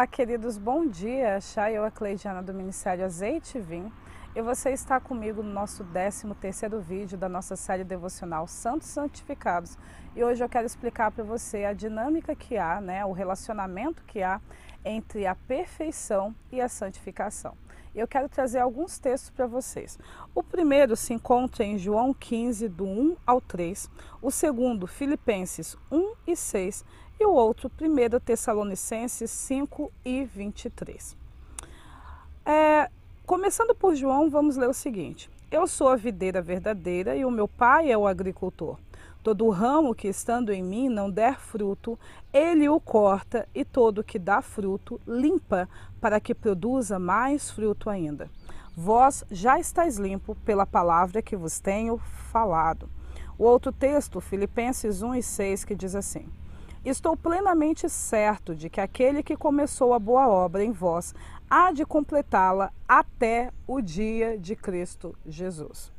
Olá, queridos, bom dia. Chay, eu, a Cleidiana do Ministério Azeite e Vinho. E você está comigo no nosso 13 terceiro vídeo da nossa série devocional Santos Santificados. E hoje eu quero explicar para você a dinâmica que há, né, o relacionamento que há entre a perfeição e a santificação. Eu quero trazer alguns textos para vocês. O primeiro se encontra em João 15, do 1 ao 3. O segundo, Filipenses 1 e 6 e o outro, 1 Tessalonicenses 5 e 23. É, começando por João, vamos ler o seguinte: Eu sou a videira verdadeira e o meu pai é o agricultor. Todo ramo que estando em mim não der fruto, ele o corta, e todo que dá fruto, limpa, para que produza mais fruto ainda. Vós já estáis limpo pela palavra que vos tenho falado. O outro texto, Filipenses 1 e 6, que diz assim: Estou plenamente certo de que aquele que começou a boa obra em vós há de completá-la até o dia de Cristo Jesus.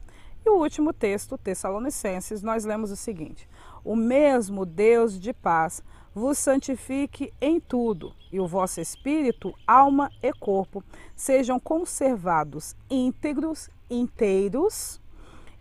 E o último texto, Tessalonicenses, nós lemos o seguinte: O mesmo Deus de paz vos santifique em tudo, e o vosso espírito, alma e corpo sejam conservados íntegros, inteiros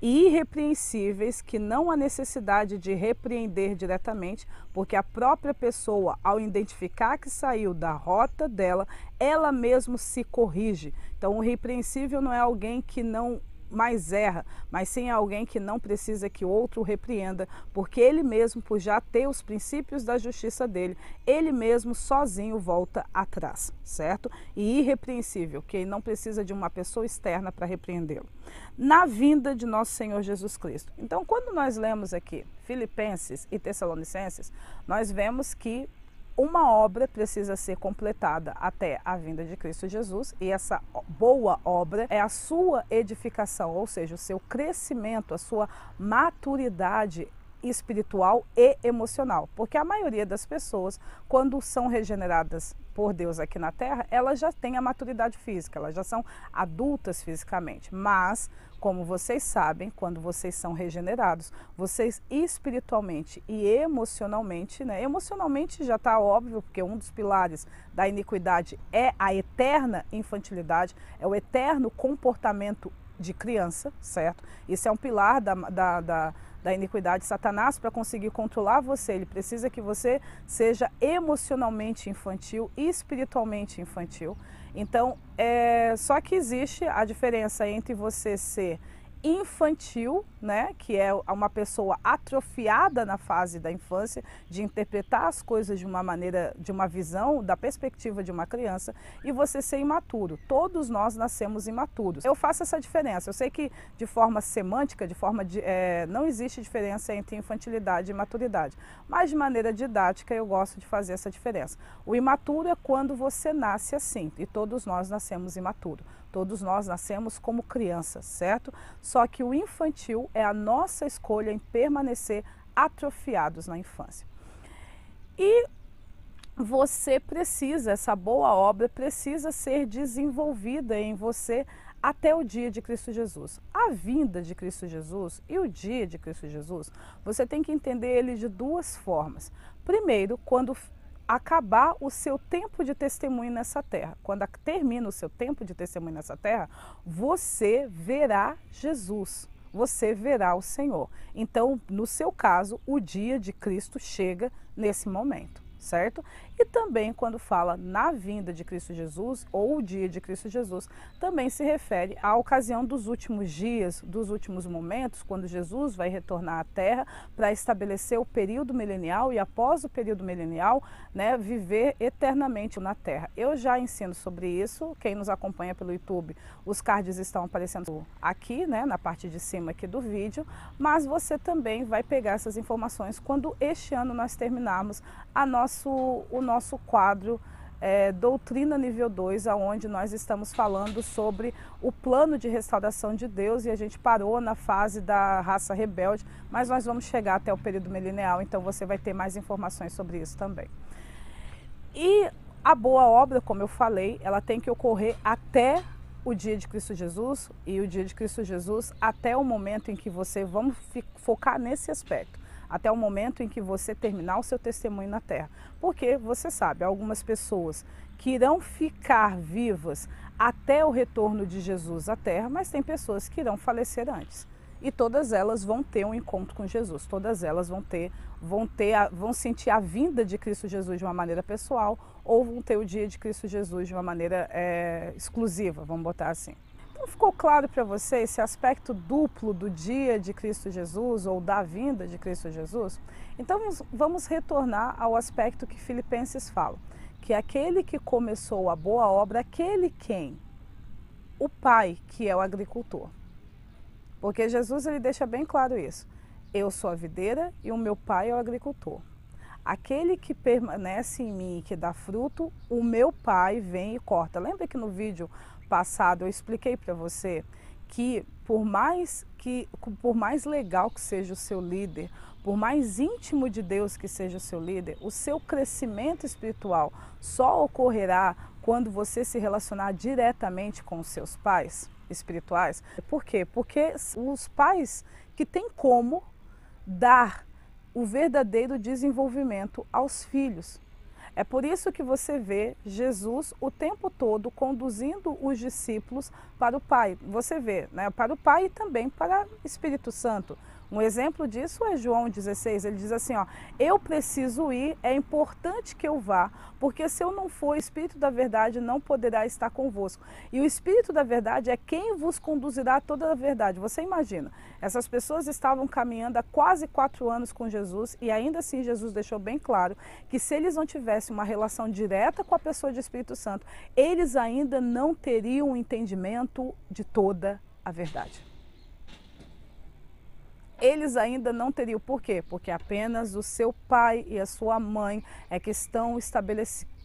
e irrepreensíveis, que não há necessidade de repreender diretamente, porque a própria pessoa, ao identificar que saiu da rota dela, ela mesma se corrige. Então, o repreensível não é alguém que não mais erra, mas sim alguém que não precisa que outro repreenda, porque ele mesmo, por já ter os princípios da justiça dele, ele mesmo sozinho volta atrás, certo? E irrepreensível, que não precisa de uma pessoa externa para repreendê-lo. Na vinda de nosso Senhor Jesus Cristo. Então, quando nós lemos aqui Filipenses e Tessalonicenses, nós vemos que uma obra precisa ser completada até a vinda de Cristo Jesus e essa boa obra é a sua edificação, ou seja, o seu crescimento, a sua maturidade espiritual e emocional, porque a maioria das pessoas, quando são regeneradas por Deus aqui na Terra, elas já têm a maturidade física, elas já são adultas fisicamente, mas como vocês sabem, quando vocês são regenerados, vocês espiritualmente e emocionalmente, né? Emocionalmente já está óbvio, porque um dos pilares da iniquidade é a eterna infantilidade, é o eterno comportamento de criança, certo? Isso é um pilar da, da, da da iniquidade. Satanás, para conseguir controlar você, ele precisa que você seja emocionalmente infantil e espiritualmente infantil. Então, é, só que existe a diferença entre você ser infantil, né, que é uma pessoa atrofiada na fase da infância, de interpretar as coisas de uma maneira, de uma visão, da perspectiva de uma criança, e você ser imaturo. Todos nós nascemos imaturos. Eu faço essa diferença. Eu sei que de forma semântica, de forma de, é, não existe diferença entre infantilidade e maturidade, mas de maneira didática eu gosto de fazer essa diferença. O imaturo é quando você nasce assim, e todos nós nascemos imaturos. Todos nós nascemos como crianças, certo? Só que o infantil é a nossa escolha em permanecer atrofiados na infância. E você precisa, essa boa obra precisa ser desenvolvida em você até o dia de Cristo Jesus. A vinda de Cristo Jesus e o dia de Cristo Jesus, você tem que entender ele de duas formas. Primeiro, quando acabar o seu tempo de testemunho nessa terra. Quando termina o seu tempo de testemunho nessa terra, você verá Jesus, você verá o Senhor. Então, no seu caso, o dia de Cristo chega nesse momento certo? E também quando fala na vinda de Cristo Jesus ou o dia de Cristo Jesus, também se refere à ocasião dos últimos dias, dos últimos momentos, quando Jesus vai retornar à Terra para estabelecer o período milenial e após o período milenial, né, viver eternamente na Terra. Eu já ensino sobre isso, quem nos acompanha pelo YouTube, os cards estão aparecendo aqui, né, na parte de cima aqui do vídeo, mas você também vai pegar essas informações quando este ano nós terminarmos a nosso, o nosso quadro é, Doutrina Nível 2, onde nós estamos falando sobre o plano de restauração de Deus e a gente parou na fase da raça rebelde, mas nós vamos chegar até o período milenial, então você vai ter mais informações sobre isso também. E a boa obra, como eu falei, ela tem que ocorrer até o dia de Cristo Jesus e o dia de Cristo Jesus até o momento em que você, vamos focar nesse aspecto, até o momento em que você terminar o seu testemunho na terra. Porque você sabe, algumas pessoas que irão ficar vivas até o retorno de Jesus à terra, mas tem pessoas que irão falecer antes. E todas elas vão ter um encontro com Jesus, todas elas vão ter, vão ter, vão sentir a vinda de Cristo Jesus de uma maneira pessoal ou vão ter o dia de Cristo Jesus de uma maneira é, exclusiva, vamos botar assim. Então ficou claro para você esse aspecto duplo do dia de Cristo Jesus ou da vinda de Cristo Jesus? Então vamos retornar ao aspecto que Filipenses fala, que aquele que começou a boa obra, aquele quem? O Pai, que é o agricultor. Porque Jesus ele deixa bem claro isso. Eu sou a videira e o meu pai é o agricultor. Aquele que permanece em mim e que dá fruto, o meu pai vem e corta. Lembra que no vídeo passado eu expliquei para você que por mais que por mais legal que seja o seu líder, por mais íntimo de Deus que seja o seu líder, o seu crescimento espiritual só ocorrerá quando você se relacionar diretamente com os seus pais espirituais. Por quê? Porque os pais que têm como dar o verdadeiro desenvolvimento aos filhos. É por isso que você vê Jesus o tempo todo conduzindo os discípulos para o Pai. Você vê, né, para o Pai e também para o Espírito Santo. Um exemplo disso é João 16, ele diz assim, ó, eu preciso ir, é importante que eu vá, porque se eu não for, o Espírito da verdade não poderá estar convosco. E o Espírito da verdade é quem vos conduzirá a toda a verdade. Você imagina, essas pessoas estavam caminhando há quase quatro anos com Jesus e ainda assim Jesus deixou bem claro que se eles não tivessem uma relação direta com a pessoa de Espírito Santo, eles ainda não teriam o entendimento de toda a verdade eles ainda não teriam. Por quê? Porque apenas o seu pai e a sua mãe é que estão estabelecidos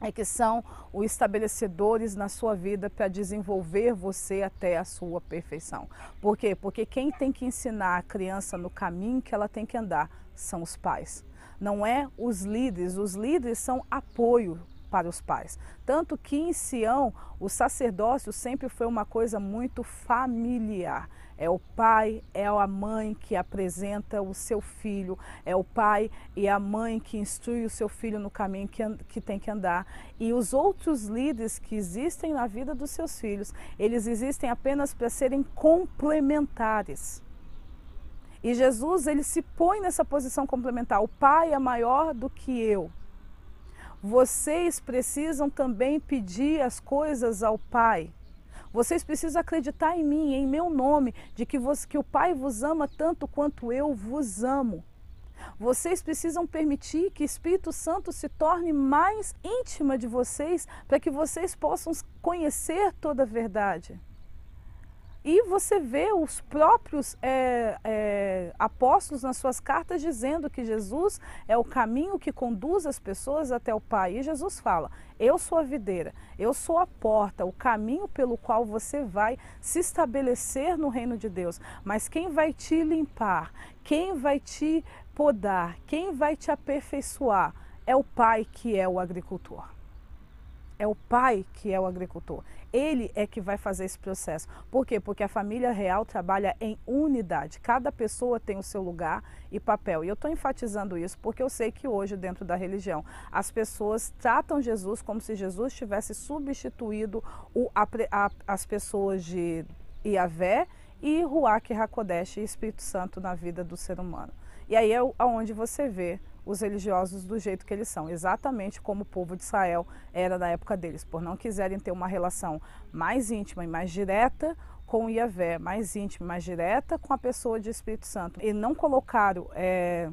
é que são os estabelecedores na sua vida para desenvolver você até a sua perfeição. Por quê? Porque quem tem que ensinar a criança no caminho que ela tem que andar são os pais. Não é os líderes, os líderes são apoio para os pais. Tanto que em Sião, o sacerdócio sempre foi uma coisa muito familiar. É o pai, é a mãe que apresenta o seu filho, é o pai e a mãe que instrui o seu filho no caminho que, que tem que andar. E os outros líderes que existem na vida dos seus filhos, eles existem apenas para serem complementares. E Jesus, ele se põe nessa posição complementar. O pai é maior do que eu. Vocês precisam também pedir as coisas ao pai. Vocês precisam acreditar em mim, em meu nome, de que, você, que o Pai vos ama tanto quanto eu vos amo. Vocês precisam permitir que Espírito Santo se torne mais íntima de vocês, para que vocês possam conhecer toda a verdade. E você vê os próprios é, é, apóstolos nas suas cartas dizendo que Jesus é o caminho que conduz as pessoas até o Pai. E Jesus fala: Eu sou a videira, eu sou a porta, o caminho pelo qual você vai se estabelecer no reino de Deus. Mas quem vai te limpar, quem vai te podar, quem vai te aperfeiçoar é o Pai que é o agricultor. É o pai que é o agricultor. Ele é que vai fazer esse processo. Por quê? Porque a família real trabalha em unidade. Cada pessoa tem o seu lugar e papel. E eu estou enfatizando isso porque eu sei que hoje, dentro da religião, as pessoas tratam Jesus como se Jesus tivesse substituído o, a, a, as pessoas de Iavé e Ruach Hakodesh e Espírito Santo na vida do ser humano. E aí é onde você vê os religiosos do jeito que eles são, exatamente como o povo de Israel era na época deles, por não quiserem ter uma relação mais íntima e mais direta com Yahvé, mais íntima, mais direta com a pessoa de Espírito Santo. E não colocaram é,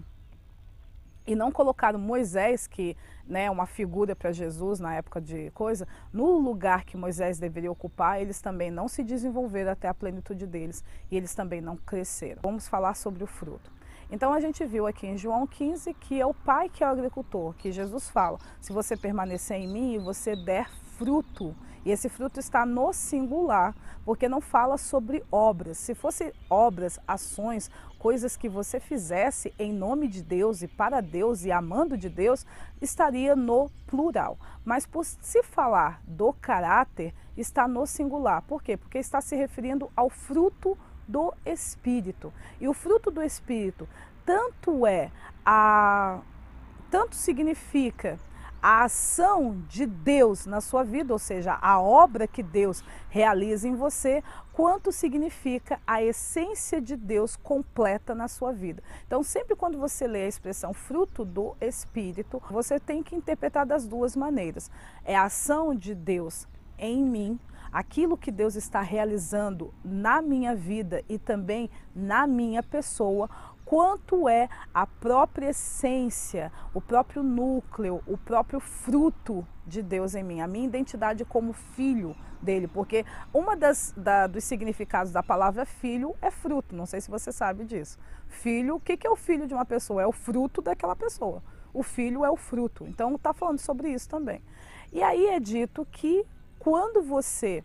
e não colocaram Moisés, que né, uma figura para Jesus na época de coisa, no lugar que Moisés deveria ocupar, eles também não se desenvolveram até a plenitude deles e eles também não cresceram. Vamos falar sobre o fruto. Então a gente viu aqui em João 15 que é o pai que é o agricultor, que Jesus fala: se você permanecer em mim e você der fruto, e esse fruto está no singular, porque não fala sobre obras. Se fosse obras, ações, coisas que você fizesse em nome de Deus e para Deus e amando de Deus, estaria no plural. Mas por se falar do caráter, está no singular. Por quê? Porque está se referindo ao fruto do Espírito. E o fruto do Espírito tanto é a tanto significa a ação de Deus na sua vida, ou seja, a obra que Deus realiza em você, quanto significa a essência de Deus completa na sua vida. Então, sempre quando você lê a expressão fruto do Espírito, você tem que interpretar das duas maneiras. É a ação de Deus em mim, aquilo que Deus está realizando na minha vida e também na minha pessoa, quanto é a própria essência, o próprio núcleo, o próprio fruto de Deus em mim, a minha identidade como filho dele, porque uma das da, dos significados da palavra filho é fruto. Não sei se você sabe disso. Filho, o que, que é o filho de uma pessoa? É o fruto daquela pessoa. O filho é o fruto. Então está falando sobre isso também. E aí é dito que quando você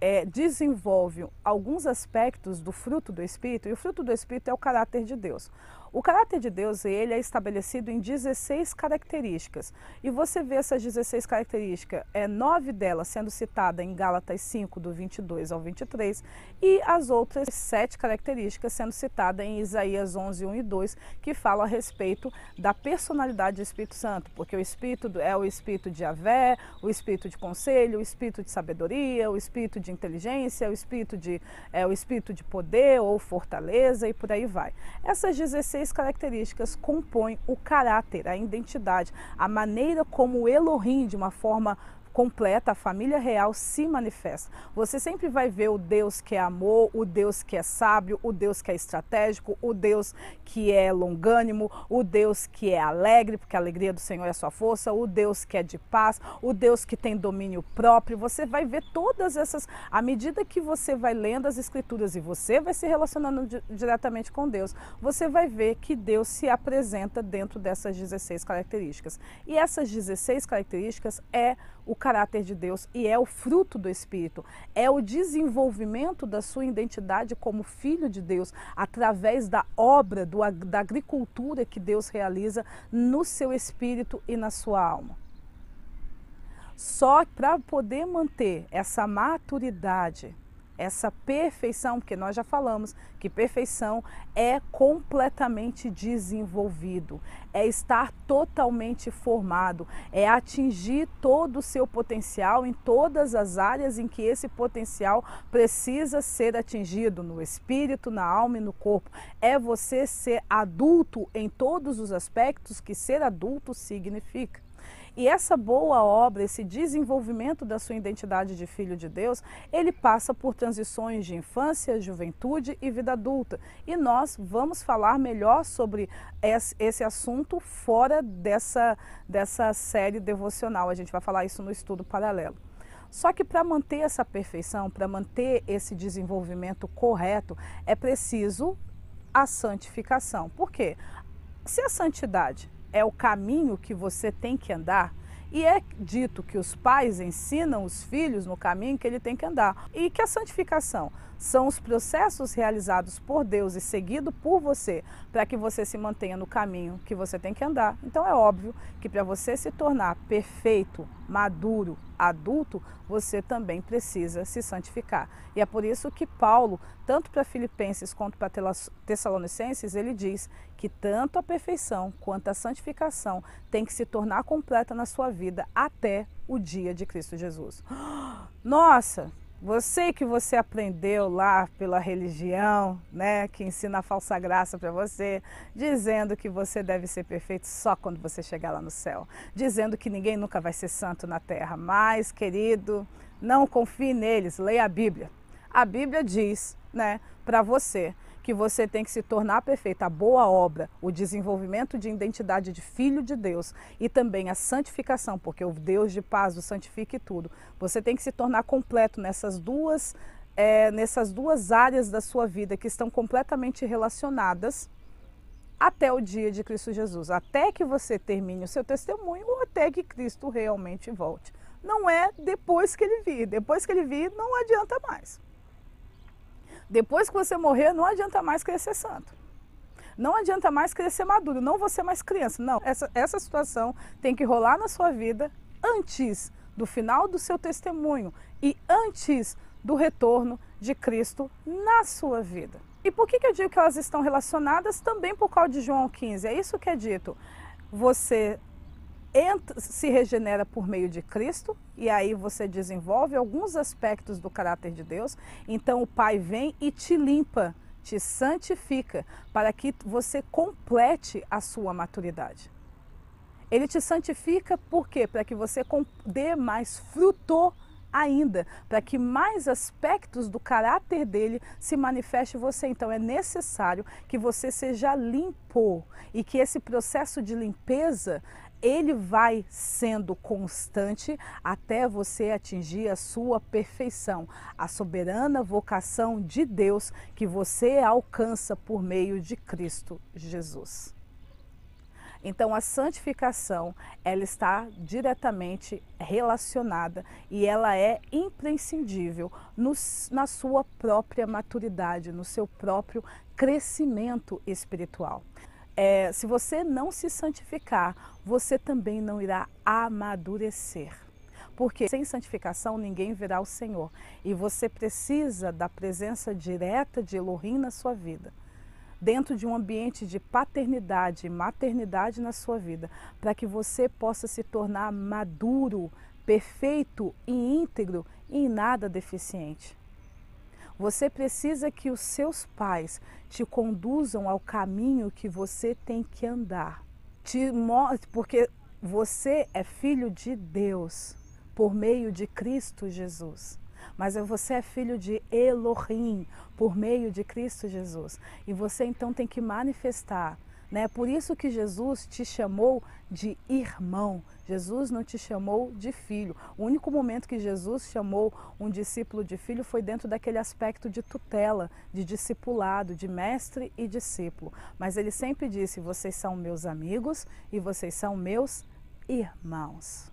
é, desenvolve alguns aspectos do fruto do Espírito, e o fruto do Espírito é o caráter de Deus. O caráter de Deus ele é estabelecido em 16 características. E você vê essas 16 características, é, nove delas sendo citada em Gálatas 5, do 22 ao 23, e as outras sete características sendo citadas em Isaías 11, 1 e 2, que falam a respeito da personalidade do Espírito Santo, porque o Espírito é o Espírito de Avé, o Espírito de conselho, o Espírito de sabedoria, o Espírito de inteligência, o Espírito de, é, o espírito de poder ou fortaleza e por aí vai. Essas 16 três características compõem o caráter, a identidade, a maneira como Elohim, de uma forma completa, a família real se manifesta. Você sempre vai ver o Deus que é amor, o Deus que é sábio, o Deus que é estratégico, o Deus que é longânimo, o Deus que é alegre, porque a alegria do Senhor é a sua força, o Deus que é de paz, o Deus que tem domínio próprio. Você vai ver todas essas, à medida que você vai lendo as Escrituras e você vai se relacionando diretamente com Deus, você vai ver que Deus se apresenta dentro dessas 16 características. E essas 16 características é o caráter de Deus e é o fruto do Espírito. É o desenvolvimento da sua identidade como filho de Deus através da obra, do, da agricultura que Deus realiza no seu espírito e na sua alma. Só para poder manter essa maturidade, essa perfeição, porque nós já falamos que perfeição é completamente desenvolvido, é estar totalmente formado, é atingir todo o seu potencial em todas as áreas em que esse potencial precisa ser atingido, no espírito, na alma e no corpo. É você ser adulto em todos os aspectos que ser adulto significa. E essa boa obra, esse desenvolvimento da sua identidade de filho de Deus, ele passa por transições de infância, juventude e vida adulta. E nós vamos falar melhor sobre esse assunto fora dessa, dessa série devocional. A gente vai falar isso no estudo paralelo. Só que para manter essa perfeição, para manter esse desenvolvimento correto, é preciso a santificação. Por quê? Se a santidade é o caminho que você tem que andar. E é dito que os pais ensinam os filhos no caminho que ele tem que andar. E que a santificação são os processos realizados por Deus e seguido por você para que você se mantenha no caminho que você tem que andar. Então é óbvio que para você se tornar perfeito, maduro, adulto, você também precisa se santificar. E é por isso que Paulo, tanto para Filipenses quanto para Tessalonicenses, ele diz que tanto a perfeição quanto a santificação tem que se tornar completa na sua vida até o dia de Cristo Jesus. Nossa, você que você aprendeu lá pela religião, né, que ensina a falsa graça para você, dizendo que você deve ser perfeito só quando você chegar lá no céu, dizendo que ninguém nunca vai ser santo na terra. Mas, querido, não confie neles, leia a Bíblia. A Bíblia diz, né, para você que você tem que se tornar perfeita, a boa obra, o desenvolvimento de identidade de filho de Deus e também a santificação, porque o Deus de paz o santifique tudo. Você tem que se tornar completo nessas duas, é, nessas duas áreas da sua vida que estão completamente relacionadas até o dia de Cristo Jesus, até que você termine o seu testemunho ou até que Cristo realmente volte. Não é depois que ele vir, depois que ele vir não adianta mais. Depois que você morrer, não adianta mais crescer santo. Não adianta mais crescer maduro, não você mais criança. Não, essa, essa situação tem que rolar na sua vida antes do final do seu testemunho e antes do retorno de Cristo na sua vida. E por que, que eu digo que elas estão relacionadas? Também por causa de João 15. É isso que é dito. Você entra, se regenera por meio de Cristo e aí você desenvolve alguns aspectos do caráter de Deus. Então o Pai vem e te limpa, te santifica para que você complete a sua maturidade. Ele te santifica por quê? Para que você dê mais fruto ainda, para que mais aspectos do caráter dele se manifeste em você. Então é necessário que você seja limpo e que esse processo de limpeza ele vai sendo constante até você atingir a sua perfeição, a soberana vocação de Deus que você alcança por meio de Cristo Jesus. Então a santificação, ela está diretamente relacionada e ela é imprescindível no, na sua própria maturidade, no seu próprio crescimento espiritual. É, se você não se santificar, você também não irá amadurecer. Porque sem santificação ninguém verá o Senhor. E você precisa da presença direta de Elohim na sua vida dentro de um ambiente de paternidade e maternidade na sua vida, para que você possa se tornar maduro, perfeito e íntegro e em nada deficiente. Você precisa que os seus pais te conduzam ao caminho que você tem que andar. Te porque você é filho de Deus por meio de Cristo Jesus mas você é filho de Elohim por meio de Cristo Jesus. E você então tem que manifestar. Né? Por isso que Jesus te chamou de irmão. Jesus não te chamou de filho. O único momento que Jesus chamou um discípulo de filho foi dentro daquele aspecto de tutela, de discipulado, de mestre e discípulo. Mas ele sempre disse: vocês são meus amigos e vocês são meus irmãos.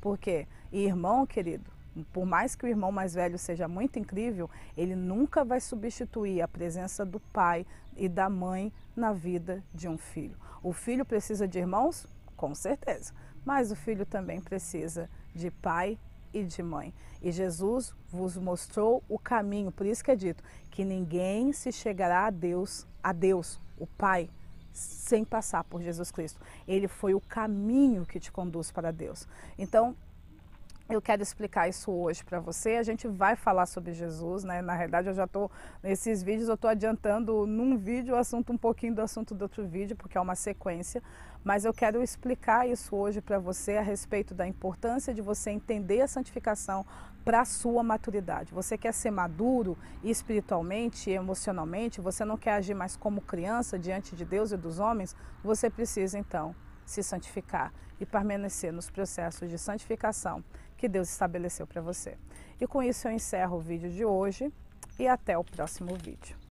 Por quê? E irmão, querido, por mais que o irmão mais velho seja muito incrível, ele nunca vai substituir a presença do pai e da mãe na vida de um filho. O filho precisa de irmãos? Com certeza. Mas o filho também precisa de pai e de mãe. E Jesus vos mostrou o caminho, por isso que é dito que ninguém se chegará a Deus, a Deus, o Pai, sem passar por Jesus Cristo. Ele foi o caminho que te conduz para Deus. Então, eu quero explicar isso hoje para você. A gente vai falar sobre Jesus, né? Na realidade, eu já estou nesses vídeos, eu estou adiantando num vídeo o assunto um pouquinho do assunto do outro vídeo, porque é uma sequência. Mas eu quero explicar isso hoje para você a respeito da importância de você entender a santificação para a sua maturidade. Você quer ser maduro espiritualmente e emocionalmente, você não quer agir mais como criança diante de Deus e dos homens, você precisa então se santificar e permanecer nos processos de santificação que Deus estabeleceu para você. E com isso eu encerro o vídeo de hoje e até o próximo vídeo.